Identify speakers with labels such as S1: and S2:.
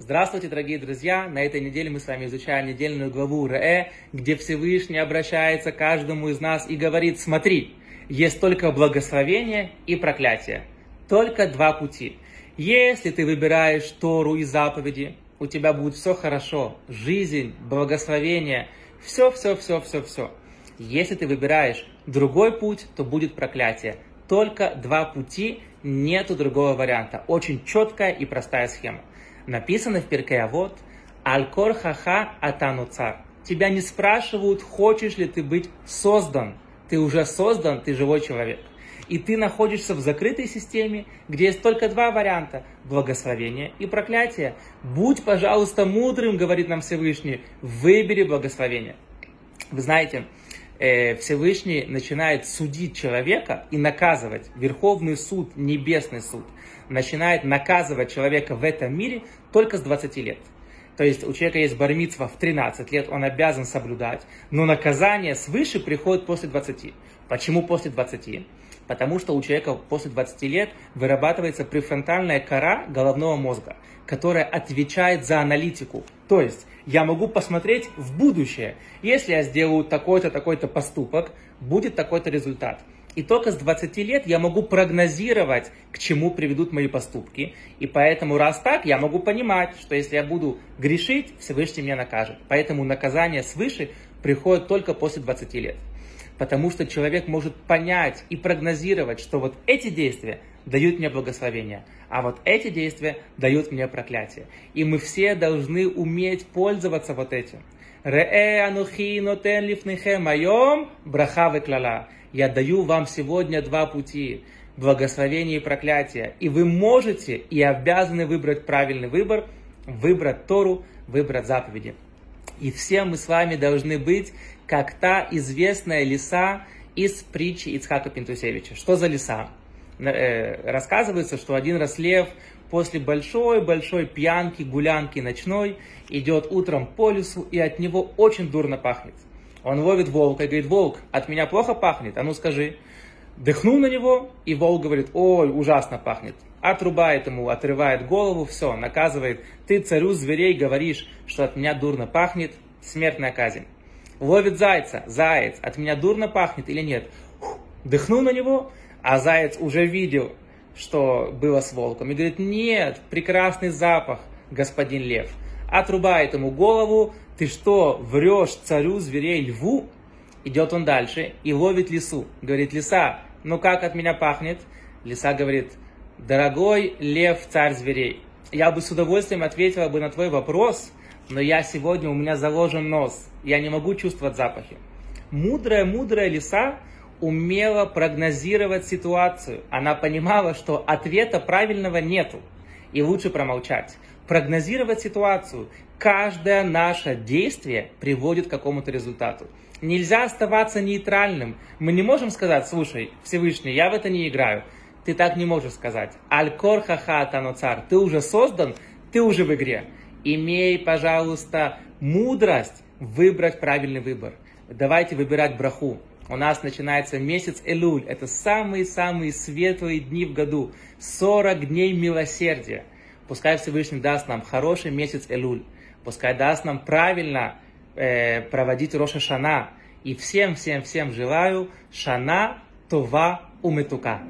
S1: Здравствуйте, дорогие друзья! На этой неделе мы с вами изучаем недельную главу Ре, где Всевышний обращается к каждому из нас и говорит, смотри, есть только благословение и проклятие. Только два пути. Если ты выбираешь Тору и заповеди, у тебя будет все хорошо. Жизнь, благословение, все, все, все, все, все. Если ты выбираешь другой путь, то будет проклятие. Только два пути, нету другого варианта. Очень четкая и простая схема. Написано в Перке вот Алькор хаха атану цар. Тебя не спрашивают, хочешь ли ты быть создан. Ты уже создан, ты живой человек. И ты находишься в закрытой системе, где есть только два варианта – благословение и проклятие. Будь, пожалуйста, мудрым, говорит нам Всевышний, выбери благословение. Вы знаете, э, Всевышний начинает судить человека и наказывать. Верховный суд, небесный суд, начинает наказывать человека в этом мире только с 20 лет. То есть у человека есть бармитва в 13 лет, он обязан соблюдать, но наказание свыше приходит после 20. Почему после 20? Потому что у человека после 20 лет вырабатывается префронтальная кора головного мозга, которая отвечает за аналитику. То есть я могу посмотреть в будущее. Если я сделаю такой-то, такой-то поступок, будет такой-то результат. И только с 20 лет я могу прогнозировать, к чему приведут мои поступки. И поэтому, раз так, я могу понимать, что если я буду грешить, Всевышний меня накажет. Поэтому наказание свыше приходит только после 20 лет. Потому что человек может понять и прогнозировать, что вот эти действия дают мне благословение, а вот эти действия дают мне проклятие. И мы все должны уметь пользоваться вот этим. Ре анухи нотен лифнехем айом браха клала. Я даю вам сегодня два пути благословение и проклятие. И вы можете и обязаны выбрать правильный выбор, выбрать Тору, выбрать заповеди. И все мы с вами должны быть как та известная лиса из притчи Ицхака Пинтусевича. Что за лиса? Э, рассказывается, что один раз лев после большой-большой пьянки, гулянки ночной идет утром по лесу и от него очень дурно пахнет. Он ловит волка и говорит, волк, от меня плохо пахнет, а ну скажи. Дыхнул на него, и волк говорит, ой, ужасно пахнет. Отрубает ему, отрывает голову, все, наказывает. Ты царю зверей говоришь, что от меня дурно пахнет, смертная казнь. Ловит зайца, заяц, от меня дурно пахнет или нет? Дыхнул на него, а заяц уже видел, что было с волком. И говорит, нет, прекрасный запах, господин лев. Отрубает ему голову, ты что, врешь царю зверей льву? Идет он дальше и ловит лису. Говорит, лиса, ну как от меня пахнет? Лиса говорит, дорогой лев, царь зверей, я бы с удовольствием ответила бы на твой вопрос, но я сегодня, у меня заложен нос, я не могу чувствовать запахи. Мудрая, мудрая лиса умела прогнозировать ситуацию. Она понимала, что ответа правильного нету, и лучше промолчать. Прогнозировать ситуацию. Каждое наше действие приводит к какому-то результату. Нельзя оставаться нейтральным. Мы не можем сказать, слушай, Всевышний, я в это не играю. Ты так не можешь сказать. Аль-кор хаха царь. Ты уже создан, ты уже в игре. Имей, пожалуйста, мудрость выбрать правильный выбор. Давайте выбирать браху. У нас начинается месяц Элуль. Это самые-самые светлые дни в году. 40 дней милосердия. Пускай Всевышний даст нам хороший месяц Элуль. Пускай даст нам правильно э, проводить Роша Шана. И всем-всем-всем желаю Шана Това Уметука.